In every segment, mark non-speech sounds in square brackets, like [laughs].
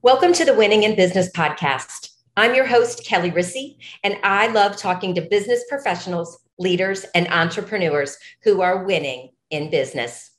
Welcome to the Winning in Business podcast. I'm your host, Kelly Rissy, and I love talking to business professionals, leaders, and entrepreneurs who are winning in business.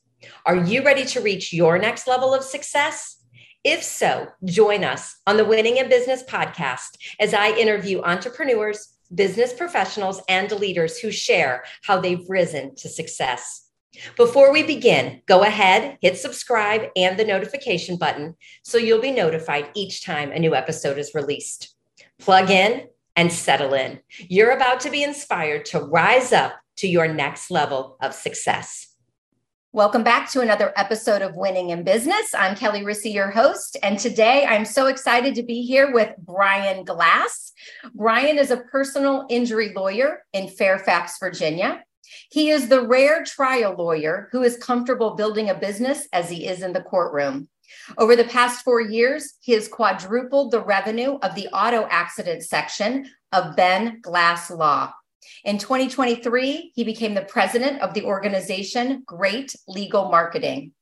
Are you ready to reach your next level of success? If so, join us on the Winning in Business podcast as I interview entrepreneurs, business professionals, and leaders who share how they've risen to success. Before we begin, go ahead, hit subscribe and the notification button so you'll be notified each time a new episode is released. Plug in and settle in. You're about to be inspired to rise up to your next level of success. Welcome back to another episode of Winning in Business. I'm Kelly Rissy, your host, and today I'm so excited to be here with Brian Glass. Brian is a personal injury lawyer in Fairfax, Virginia. He is the rare trial lawyer who is comfortable building a business as he is in the courtroom. Over the past four years, he has quadrupled the revenue of the auto accident section of Ben Glass Law. In 2023, he became the president of the organization Great Legal Marketing.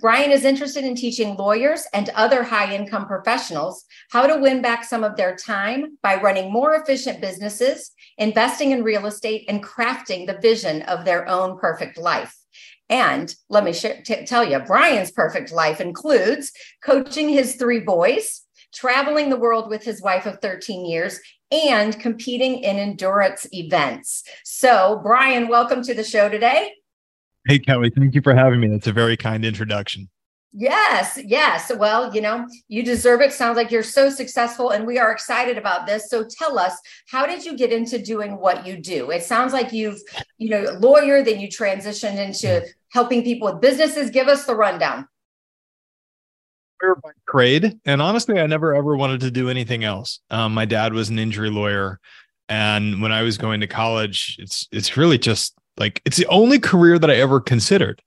Brian is interested in teaching lawyers and other high income professionals how to win back some of their time by running more efficient businesses, investing in real estate, and crafting the vision of their own perfect life. And let me t- tell you, Brian's perfect life includes coaching his three boys, traveling the world with his wife of 13 years, and competing in endurance events. So, Brian, welcome to the show today. Hey, Kelly, thank you for having me. That's a very kind introduction. Yes, yes. Well, you know, you deserve it. Sounds like you're so successful, and we are excited about this. So tell us, how did you get into doing what you do? It sounds like you've, you know, lawyer, then you transitioned into helping people with businesses. Give us the rundown. By trade, and honestly, I never ever wanted to do anything else. Um, my dad was an injury lawyer, and when I was going to college, it's it's really just like it's the only career that I ever considered.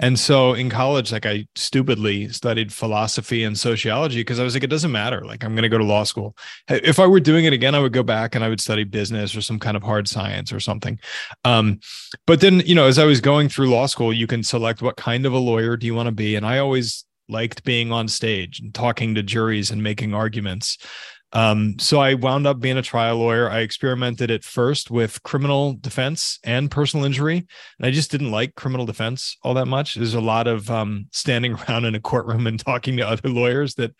And so in college, like I stupidly studied philosophy and sociology because I was like, it doesn't matter. Like I'm going to go to law school. If I were doing it again, I would go back and I would study business or some kind of hard science or something. Um, but then, you know, as I was going through law school, you can select what kind of a lawyer do you want to be. And I always liked being on stage and talking to juries and making arguments. Um, so I wound up being a trial lawyer. I experimented at first with criminal defense and personal injury, and I just didn't like criminal defense all that much. There's a lot of um, standing [laughs] around in a courtroom and talking to other lawyers that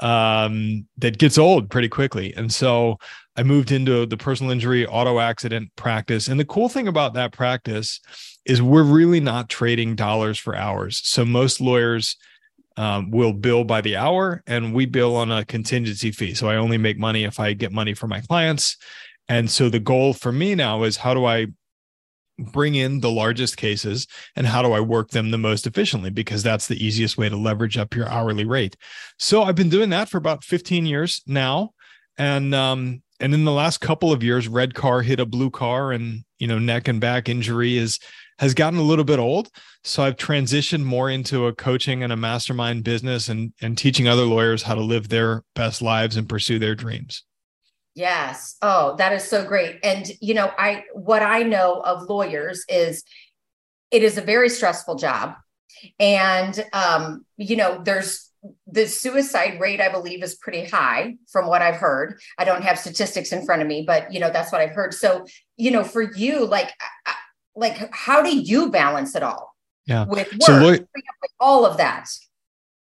um, that gets old pretty quickly, and so I moved into the personal injury auto accident practice. And the cool thing about that practice is we're really not trading dollars for hours. So most lawyers um, will bill by the hour and we bill on a contingency fee. So I only make money if I get money from my clients. And so the goal for me now is how do I bring in the largest cases and how do I work them the most efficiently? Because that's the easiest way to leverage up your hourly rate. So I've been doing that for about 15 years now. And, um, and in the last couple of years, red car hit a blue car and, you know, neck and back injury is has gotten a little bit old. So I've transitioned more into a coaching and a mastermind business and, and teaching other lawyers how to live their best lives and pursue their dreams. Yes. Oh, that is so great. And you know, I what I know of lawyers is it is a very stressful job. And um, you know, there's the suicide rate i believe is pretty high from what i've heard i don't have statistics in front of me but you know that's what i've heard so you know for you like like how do you balance it all? Yeah. With work, so law- all of that.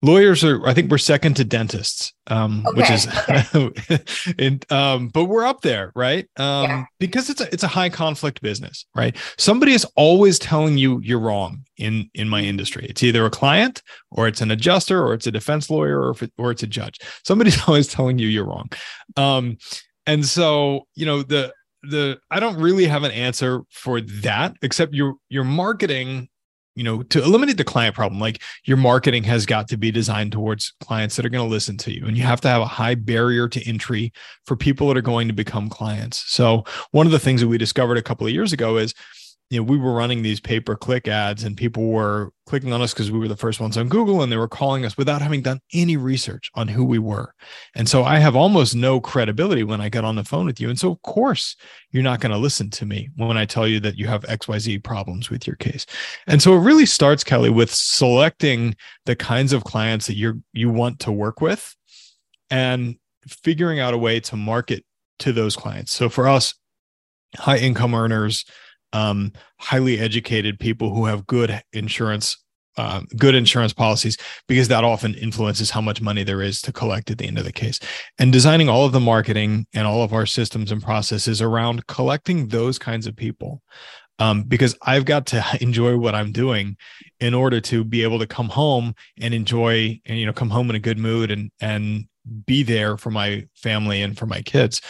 Lawyers are, I think we're second to dentists, um, okay. which is, okay. [laughs] and, um, but we're up there, right? Um, yeah. because it's a, it's a high conflict business, right? Somebody is always telling you you're wrong in, in my industry. It's either a client or it's an adjuster or it's a defense lawyer or, it, or it's a judge. Somebody's [laughs] always telling you you're wrong. Um, and so, you know, the, the I don't really have an answer for that except your your marketing you know to eliminate the client problem like your marketing has got to be designed towards clients that are going to listen to you and you have to have a high barrier to entry for people that are going to become clients. So one of the things that we discovered a couple of years ago is you know, we were running these pay per click ads and people were clicking on us because we were the first ones on Google and they were calling us without having done any research on who we were. And so I have almost no credibility when I get on the phone with you. And so, of course, you're not going to listen to me when I tell you that you have XYZ problems with your case. And so it really starts, Kelly, with selecting the kinds of clients that you're, you want to work with and figuring out a way to market to those clients. So for us, high income earners, um, highly educated people who have good insurance uh, good insurance policies because that often influences how much money there is to collect at the end of the case. And designing all of the marketing and all of our systems and processes around collecting those kinds of people. Um, because I've got to [laughs] enjoy what I'm doing in order to be able to come home and enjoy and you know come home in a good mood and and be there for my family and for my kids.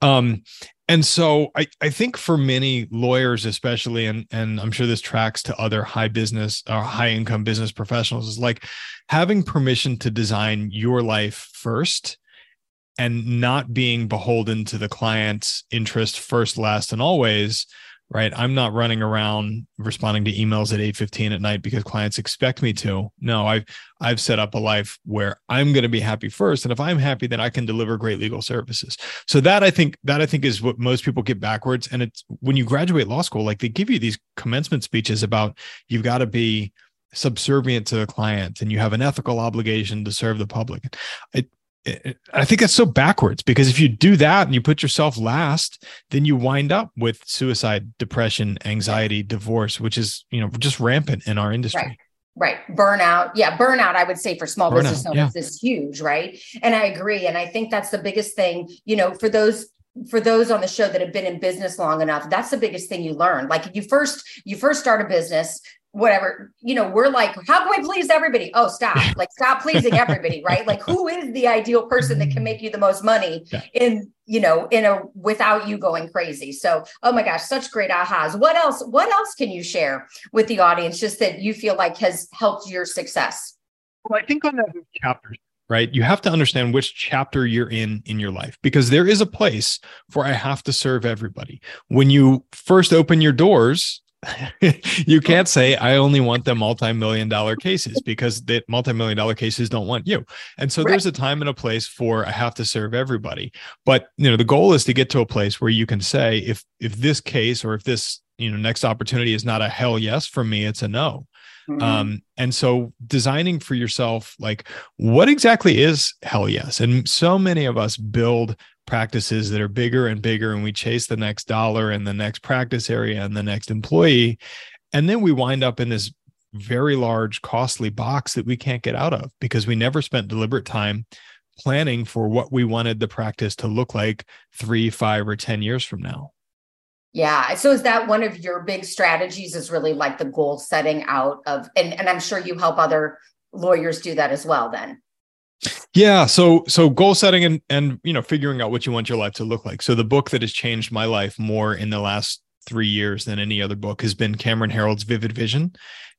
Um, and so I, I think for many lawyers especially and and i'm sure this tracks to other high business or high income business professionals is like having permission to design your life first and not being beholden to the client's interest first last and always right? I'm not running around responding to emails at 8:15 at night because clients expect me to. No i've i've set up a life where i'm going to be happy first. And if i'm happy then i can deliver great legal services. So that i think that i think is what most people get backwards. And it's when you graduate law school like they give you these commencement speeches about you've got to be subservient to the client and you have an ethical obligation to serve the public. It, I think that's so backwards because if you do that and you put yourself last, then you wind up with suicide, depression, anxiety, divorce, which is, you know, just rampant in our industry. Right. Right. Burnout. Yeah. Burnout, I would say for small burnout, business owners yeah. is huge. Right. And I agree. And I think that's the biggest thing, you know, for those for those on the show that have been in business long enough that's the biggest thing you learn like you first you first start a business whatever you know we're like how can we please everybody? Oh stop. [laughs] Like stop pleasing everybody right? Like who is the ideal person that can make you the most money yeah. in you know in a without you going crazy? So oh my gosh such great ahas. What else what else can you share with the audience just that you feel like has helped your success? Well i think on that chapters right you have to understand which chapter you're in in your life because there is a place for i have to serve everybody. When you first open your doors you can't say I only want the multi-million dollar cases because the multi-million dollar cases don't want you. And so right. there's a time and a place for I have to serve everybody. But you know, the goal is to get to a place where you can say if if this case or if this, you know, next opportunity is not a hell yes for me, it's a no. Mm-hmm. Um, and so designing for yourself, like what exactly is hell yes? And so many of us build practices that are bigger and bigger and we chase the next dollar and the next practice area and the next employee and then we wind up in this very large costly box that we can't get out of because we never spent deliberate time planning for what we wanted the practice to look like 3 5 or 10 years from now yeah. So is that one of your big strategies is really like the goal setting out of and, and I'm sure you help other lawyers do that as well then. Yeah, so so goal setting and and you know figuring out what you want your life to look like. So the book that has changed my life more in the last 3 years than any other book has been Cameron Herold's Vivid Vision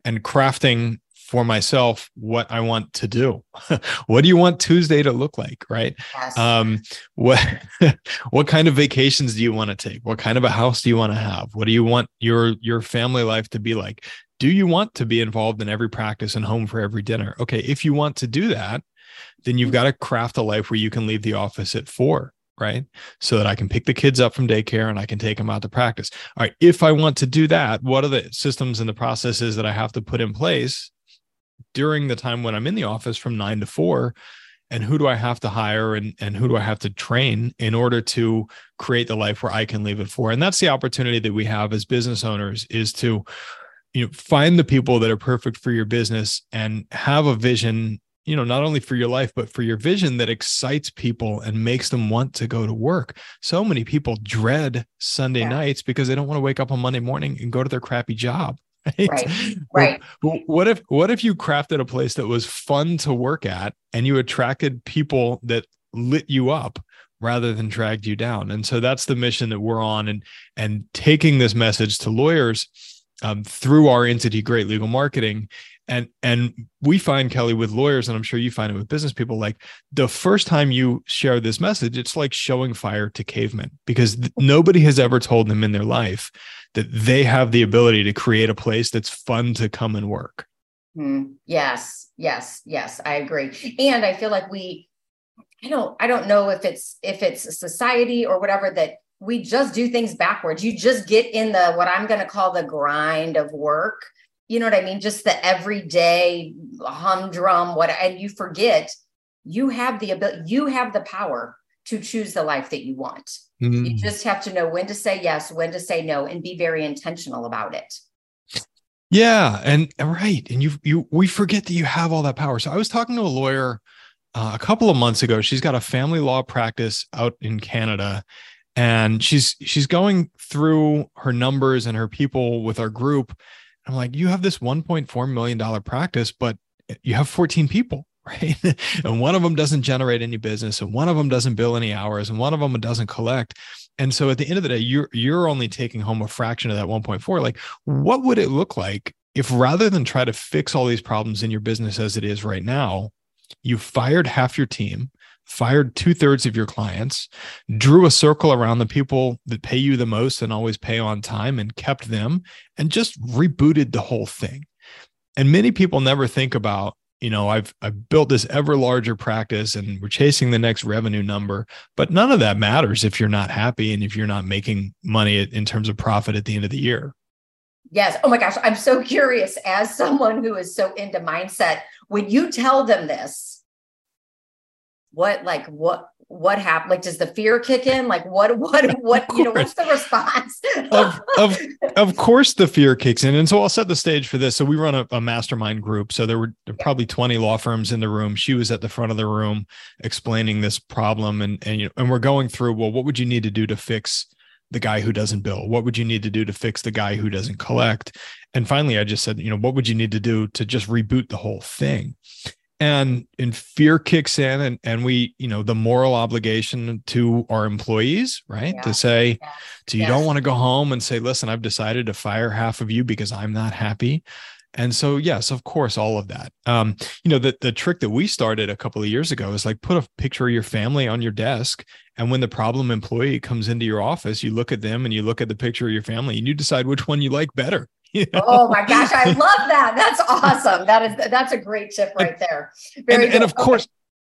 and crafting for myself what I want to do. [laughs] what do you want Tuesday to look like, right? Yes. Um what [laughs] what kind of vacations do you want to take? What kind of a house do you want to have? What do you want your your family life to be like? Do you want to be involved in every practice and home for every dinner? Okay, if you want to do that, then you've mm-hmm. got to craft a life where you can leave the office at four right? So that I can pick the kids up from daycare and I can take them out to practice. All right. If I want to do that, what are the systems and the processes that I have to put in place during the time when I'm in the office from nine to four? And who do I have to hire and, and who do I have to train in order to create the life where I can leave it for? And that's the opportunity that we have as business owners is to you know find the people that are perfect for your business and have a vision you know not only for your life but for your vision that excites people and makes them want to go to work so many people dread sunday yeah. nights because they don't want to wake up on monday morning and go to their crappy job [laughs] right right, right. what if what if you crafted a place that was fun to work at and you attracted people that lit you up rather than dragged you down and so that's the mission that we're on and and taking this message to lawyers um, through our entity great legal marketing and and we find kelly with lawyers and i'm sure you find it with business people like the first time you share this message it's like showing fire to cavemen because th- nobody has ever told them in their life that they have the ability to create a place that's fun to come and work. Mm, yes. Yes. Yes. I agree. And i feel like we i don't i don't know if it's if it's society or whatever that we just do things backwards. You just get in the what i'm going to call the grind of work you know what I mean? Just the everyday humdrum, what, and you forget you have the ability, you have the power to choose the life that you want. Mm-hmm. You just have to know when to say yes, when to say no, and be very intentional about it. Yeah, and right, and you you we forget that you have all that power. So I was talking to a lawyer uh, a couple of months ago. She's got a family law practice out in Canada, and she's she's going through her numbers and her people with our group. I'm like, you have this 1.4 million dollar practice, but you have 14 people [laughs] right? and one of them doesn't generate any business, and one of them doesn't bill any hours, and one of them doesn't collect. And so at the end of the day, you're you're only taking home a fraction of that 1.4. Like, what would it look like if rather than try to fix all these problems in your business as it is right now, you fired half your team, fired two thirds of your clients, drew a circle around the people that pay you the most and always pay on time and kept them, and just rebooted the whole thing. And many people never think about you know i've i've built this ever larger practice and we're chasing the next revenue number but none of that matters if you're not happy and if you're not making money in terms of profit at the end of the year. Yes. Oh my gosh. I'm so curious. As someone who is so into mindset when you tell them this what like what what happened? Like, does the fear kick in? Like, what, what, what, you know, what's the response? of, of, [laughs] of course, the fear kicks in. And so I'll set the stage for this. So we run a, a mastermind group. So there were probably 20 law firms in the room. She was at the front of the room explaining this problem. And, and, you know, and we're going through, well, what would you need to do to fix the guy who doesn't bill? What would you need to do to fix the guy who doesn't collect? And finally, I just said, you know, what would you need to do to just reboot the whole thing? And and fear kicks in and and we you know the moral obligation to our employees right? Yeah. to say yeah. so you don't want to go home and say listen i've decided to fire half of you because i'm not happy and so yes of course all of that. Um you know the, the trick that we started a couple of years ago is like put a picture of your family on your desk and when the problem employee comes into your office you look at them and you look at the picture of your family and you decide which one you like better You [laughs] know? Oh my gosh, I love that. That's awesome. That is that's a great tip right there. Very and, and of okay. course,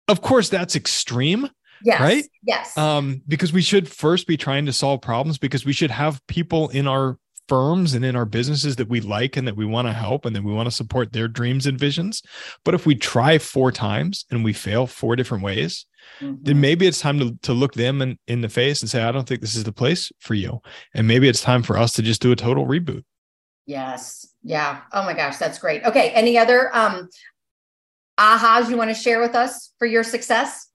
of course, that's extreme. Yes. Right. Yes. Um, because we should first be trying to solve problems because we should have people in our firms and in our businesses that we like and that we want to help and that we want to support their dreams and visions. But if we try four times and we fail four different ways, mm-hmm. then maybe it's time to, to look them in, in the face and say, I don't think this is the place for you. And maybe it's time for us to just do a total reboot. Yes. Yeah. Oh my gosh, that's great. Okay. Any other um ahas you want to share with us for your success?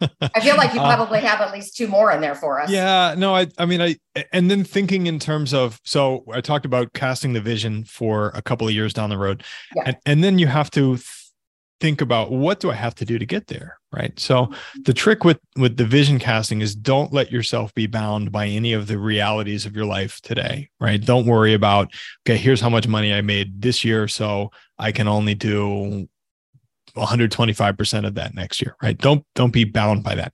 [laughs] I feel like you uh, probably have at least two more in there for us. Yeah, no, I I mean I and then thinking in terms of so I talked about casting the vision for a couple of years down the road. Yeah. And and then you have to think about what do I have to do to get there, right? So the trick with with the vision casting is don't let yourself be bound by any of the realities of your life today, right? Don't worry about okay, here's how much money I made this year, so I can only do 125% of that next year, right? Don't don't be bound by that.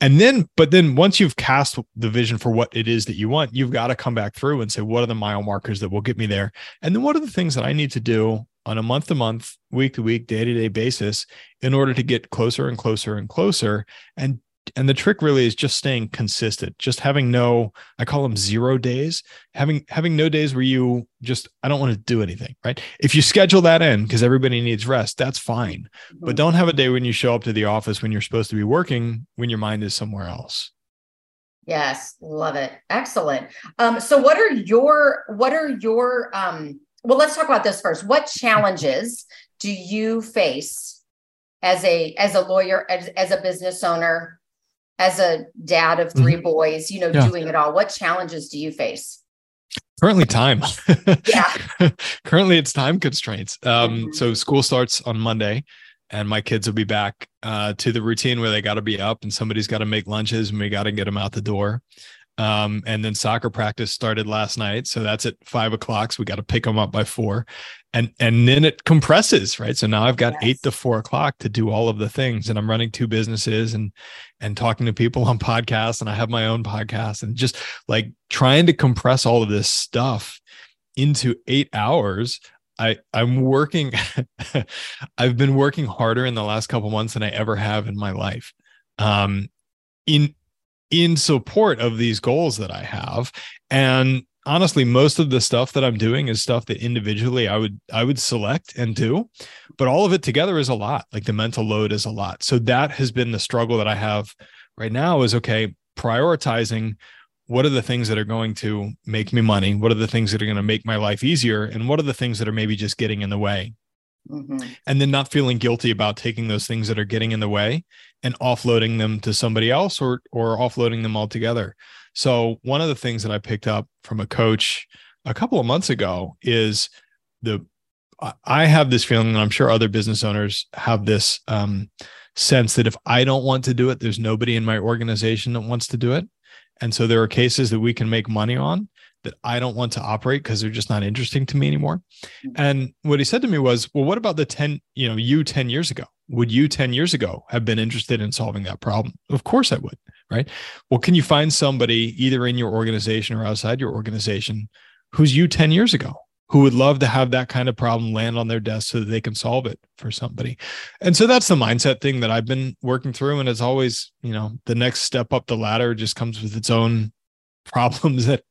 And then but then once you've cast the vision for what it is that you want, you've got to come back through and say what are the mile markers that will get me there? And then what are the things that I need to do on a month to month, week to week, day to day basis in order to get closer and closer and closer. And and the trick really is just staying consistent just having no i call them zero days having having no days where you just i don't want to do anything right? If you schedule that in because everybody needs rest that's fine. Mm-hmm. but don't have a day when you show up to the office when you're supposed to be working when your mind is somewhere else. Yes love it. Excellent. Um so what are your what are your um well, let's talk about this first. What challenges do you face as a as a lawyer, as, as a business owner, as a dad of 3 mm-hmm. boys, you know, yeah. doing it all? What challenges do you face? Currently, time. yeah. [laughs] Currently, it's time constraints. Um, mm-hmm. So school starts on Monday, and my kids will be back uh, to the routine where they got to be up, and somebody's got to make lunches, and we got to get them out the door. Um, and then soccer practice started last night. So that's at five o'clock. So we got to pick them up by four. And and then it compresses, right? So now I've got yes. eight to four o'clock to do all of the things. And I'm running two businesses and and talking to people on podcasts. And I have my own podcast and just like trying to compress all of this stuff into eight hours. I I'm working. [laughs] I've been working harder in the last couple months than I ever have in my life. Um, in in support of these goals that I have. And honestly most of the stuff that i'm doing is stuff that individually i would i would select and do but all of it together is a lot. Like the mental load is a lot. So that has been the struggle that i have right now is okay prioritizing what are the things that are going to make me money? What are the things that are going to make my life easier? And what are the things that are maybe just getting in the way? Mm-hmm. and then not feeling guilty about taking those things that are getting in the way and offloading them to somebody else or or offloading them altogether so one of the things that i picked up from a coach a couple of months ago is the i have this feeling and i'm sure other business owners have this um, sense that if i don't want to do it there's nobody in my organization that wants to do it and so there are cases that we can make money on that I don't want to operate because they're just not interesting to me anymore. Mm-hmm. And what he said to me was, well, what about the 10, you know, you 10 years ago? Would you 10 years ago have been interested in solving that problem? Of course I would. Right. Well, can you find somebody either in your organization or outside your organization who's you 10 years ago? who would love to have that kind of problem land on their desk so that they can solve it for somebody. And so that's the mindset thing that I've been working through. And it's always, you know, the next step up the ladder just comes with its own [laughs] problems that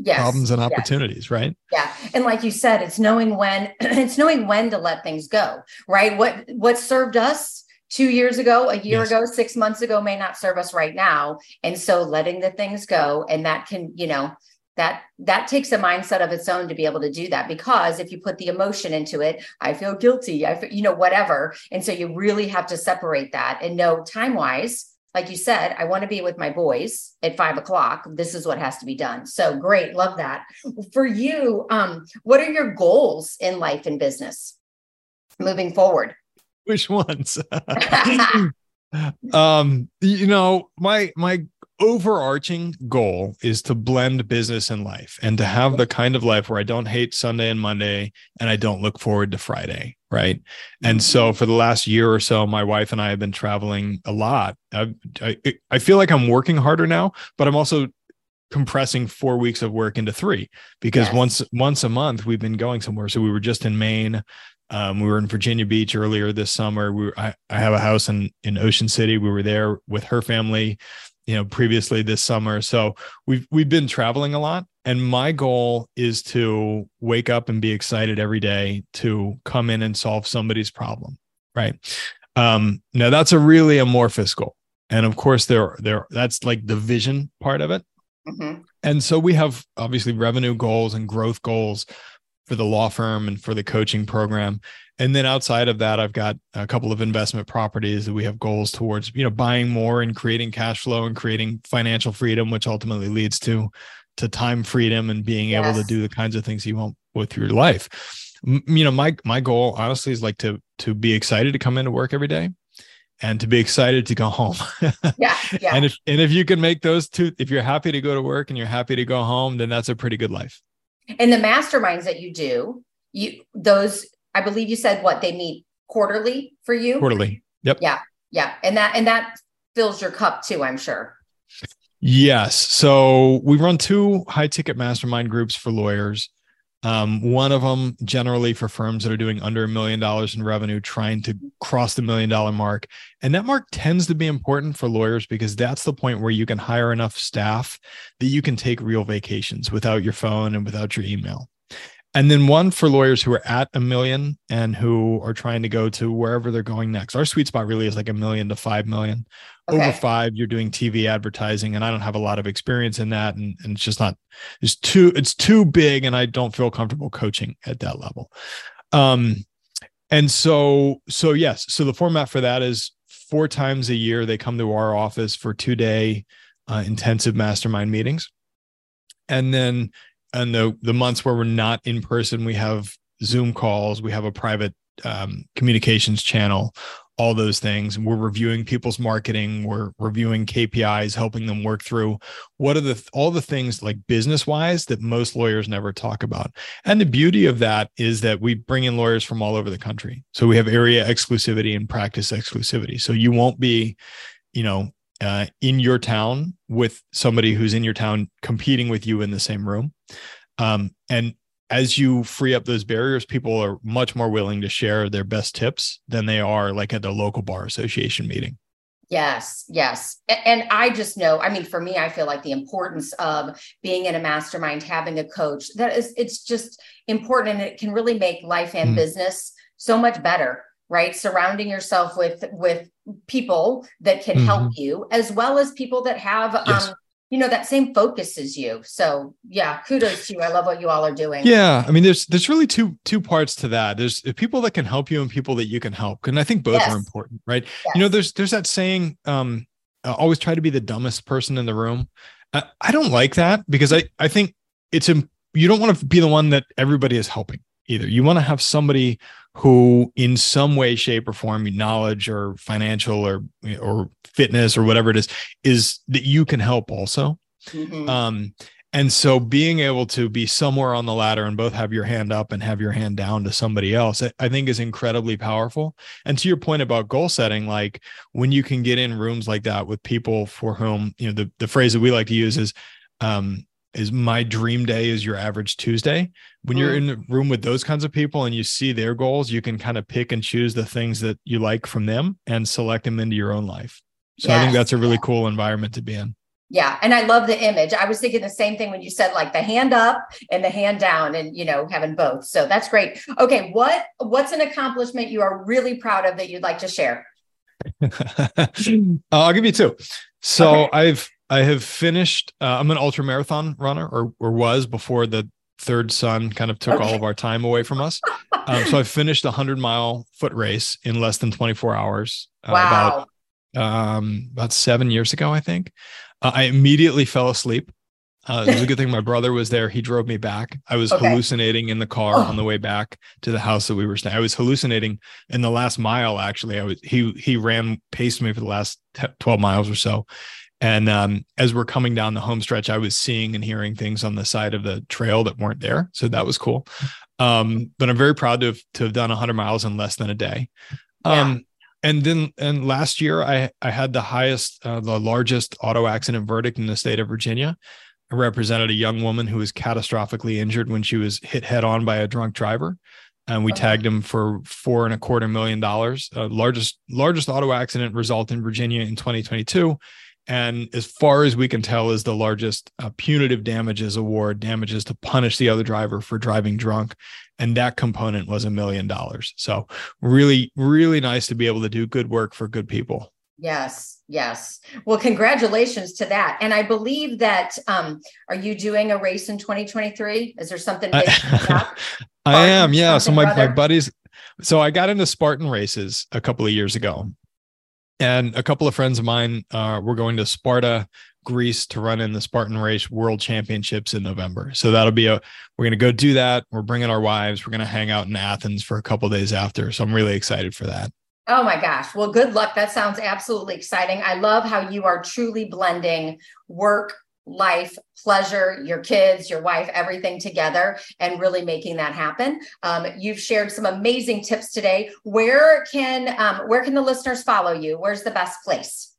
yes. problems and opportunities, yes. right? Yeah. And like you said, it's knowing when [clears throat] it's knowing when to let things go, right? What what served us two years ago, a year yes. ago, six months ago may not serve us right now. And so letting the things go and that can, you know, that that takes a mindset of its own to be able to do that because if you put the emotion into it i feel guilty i feel, you know whatever and so you really have to separate that and know time wise like you said i want to be with my boys at five o'clock. This is what has to be done. So great love that. For you um what are your goals in life and business moving forward? Which ones? [laughs] [laughs] Um you know my my overarching goal is to blend business and life and to have the kind of life where I don't hate Sunday and Monday and I don't look forward to Friday. Right. And so for the last year or so, my wife and I have been traveling a lot. I, I, I feel like I'm working harder now, but I'm also compressing four weeks of work into three because yes. once once a month we've been going somewhere. So we were just in Maine. Um, we were in Virginia Beach earlier this summer. We were, I, I have a house in in Ocean City. We were there with her family you know previously this summer so we've we've been traveling a lot and my goal is to wake up and be excited every day to come in and solve somebody's problem right? Um now that's a really amorphous goal. And of course there there that's like the vision part of it. Mm-hmm. and so we have obviously revenue goals and growth goals for the law firm and for the coaching program. And then outside of that i've got a couple of investment properties that we have goals towards you know buying more and creating cash flow and creating financial freedom which ultimately leads to to time freedom and being yes. able to do the kinds of things you want with your life you know my my goal honestly is like to to be excited to come into work every day and to be excited to go home. [laughs] yeah, yeah. And if and if you can make those two, if you're happy to go to work and you're happy to go home, then that's a pretty good life. And the masterminds that you do, you those I believe you said what they meet quarterly for you. Quarterly. Yep. Yeah. Yeah. And that and that fills your cup too, I'm sure. Yes. So we run two high ticket mastermind groups for lawyers. Um, one of them generally for firms that are doing under a million dollars in revenue, trying to cross the million dollar mark. And that mark tends to be important for lawyers because that's the point where you can hire enough staff that you can take real vacations without your phone and without your email and then one for lawyers who are at a million and who are trying to go to wherever they're going next. Our sweet spot really is like a million to five million. Okay. Over five, you're doing TV advertising, and I don't have a lot of experience in that, and, and it's just not. It's too it's too big, and I don't feel comfortable coaching at that level. Um, and so so yes, so the format for that is four times a year they come to our office for two day uh, intensive mastermind meetings, and then and the the months where we're not in person, we have Zoom calls, we have a private um, communications channel, all those things. We're reviewing people's marketing, we're reviewing KPIs, helping them work through what are the all the things like business wise that most lawyers never talk about. And the beauty of that is that we bring in lawyers from all over the country. So we have area exclusivity and practice exclusivity. So you won't be, you know, uh, in your town with somebody who's in your town competing with you in the same room. Um, and as you free up those barriers, people are much more willing to share their best tips than they are like at the local bar association meeting. Yes, yes. And I just know, I mean, for me, I feel like the importance of being in a mastermind, having a coach, that is, it's just important and it can really make life and mm. business so much better, right? Surrounding yourself with, with people that can mm-hmm. help you, as well as people that have, yes. um, you know that same focus as you so yeah kudos to you i love what you all are doing yeah i mean there's there's really two two parts to that there's people that can help you and people that you can help and i think both yes. are important right yes. you know there's there's that saying um uh, always try to be the dumbest person in the room I, I don't like that because i i think it's you don't want to be the one that everybody is helping either you want to have somebody who in some way shape or form knowledge or financial or or fitness or whatever it is is that you can help also mm-hmm. um and so being able to be somewhere on the ladder and both have your hand up and have your hand down to somebody else, I think is incredibly powerful. And to your point about goal setting, like when you can get in rooms like that with people for whom, you know, the, the phrase that we like to use is, um, is my dream day is your average Tuesday. When mm. you're in the room with those kinds of people and you see their goals, you can kind of pick and choose the things that you like from them and select them into your own life. So yes. I think that's a really cool environment to be in. Yeah. And I love the image. I was thinking the same thing when you said like the hand up and the hand down and you know having both. So that's great. Okay, what what's an accomplishment you are really proud of that you'd like to share? [laughs] uh, I'll give you two. So okay. I've I have finished. Uh, I'm an ultra marathon runner, or or was before the third son kind of took okay. all of our time away from us. Um, so I finished a hundred mile foot race in less than 24 hours. Uh, wow. About, um, about seven years ago, I think. Uh, I immediately fell asleep. Uh, it was a good thing my brother was there. He drove me back. I was okay. hallucinating in the car oh. on the way back to the house that we were staying. I was hallucinating in the last mile. Actually, I was he he ran paced me for the last 12 miles or so, and um, as we're coming down the home stretch, I was seeing and hearing things on the side of the trail that weren't there. So that was cool. Um, but I'm very proud to have, to have done 100 miles in less than a day. Um, yeah. And then, and last year, I I had the highest, uh, the largest auto accident verdict in the state of Virginia. I represented a young woman who was catastrophically injured when she was hit head on by a drunk driver and we tagged him for four and a quarter million dollars. Uh, largest largest auto accident result in Virginia in 2022, and as far as we can tell is the largest uh, punitive damages award damages to punish the other driver for driving drunk. And that component was a million dollars. So really really nice to be able to do good work for good people. Yes yes. Well congratulations to that. And i believe that um, are you doing a race in 2023 is there something I, [laughs] I am yeah. So my, my buddies so i got into spartan races a couple of years ago and a couple of friends of mine uh, were going to Sparta, Greece to run in the Spartan Race World Championships in November. So that'll be a we're going to go do that. We're bringing our wives. We're going to hang out in Athens for a couple days after. So I'm really excited for that. Oh my gosh. Well, good luck. That sounds absolutely exciting. I love how you are truly blending work, life, pleasure, your kids, your wife, everything together, and really making that happen. Um, you've shared some amazing tips today. Where can um, where can the listeners follow you? Where's the best place?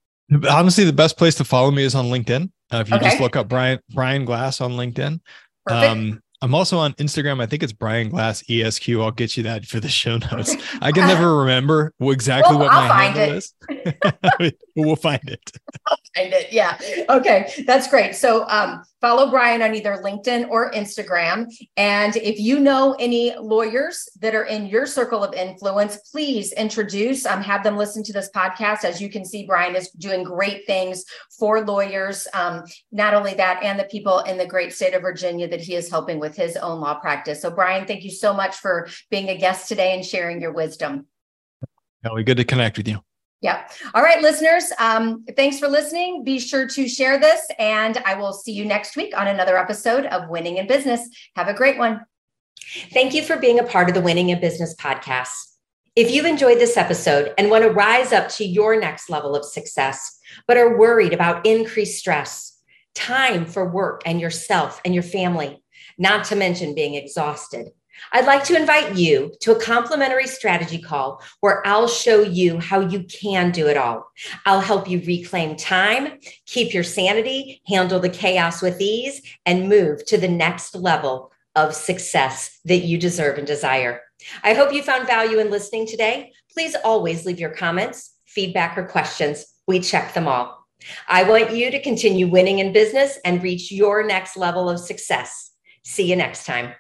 Honestly, the best place to follow me is on LinkedIn. Uh, if you okay. just look up Brian Brian Glass on LinkedIn. Perfect. Um, I'm also on Instagram. I think it's Brian Glass ESQ. I'll get you that for the show notes. I can [laughs] never remember exactly well, what I'll my handle is. [laughs] we'll find it. I'll find it. Yeah. Okay. That's great. So um, follow Brian on either LinkedIn or Instagram. And if you know any lawyers that are in your circle of influence, please introduce, um, have them listen to this podcast. As you can see, Brian is doing great things for lawyers. Um, not only that, and the people in the great state of Virginia that he is helping with with his own law practice. So, Brian, thank you so much for being a guest today and sharing your wisdom. Really good to connect with you. Yeah. All right, listeners. Um, thanks for listening. Be sure to share this, and I will see you next week on another episode of Winning in Business. Have a great one. Thank you for being a part of the Winning in Business podcast. If you've enjoyed this episode and want to rise up to your next level of success, but are worried about increased stress, time for work and yourself and your family, not to mention being exhausted. I'd like to invite you to a complimentary strategy call where I'll show you how you can do it all. I'll help you reclaim time, keep your sanity, handle the chaos with ease, and move to the next level of success that you deserve and desire. I hope you found value in listening today. Please always leave your comments, feedback, or questions We check them all. I want you to continue winning in business and reach your next level of success. See you next time.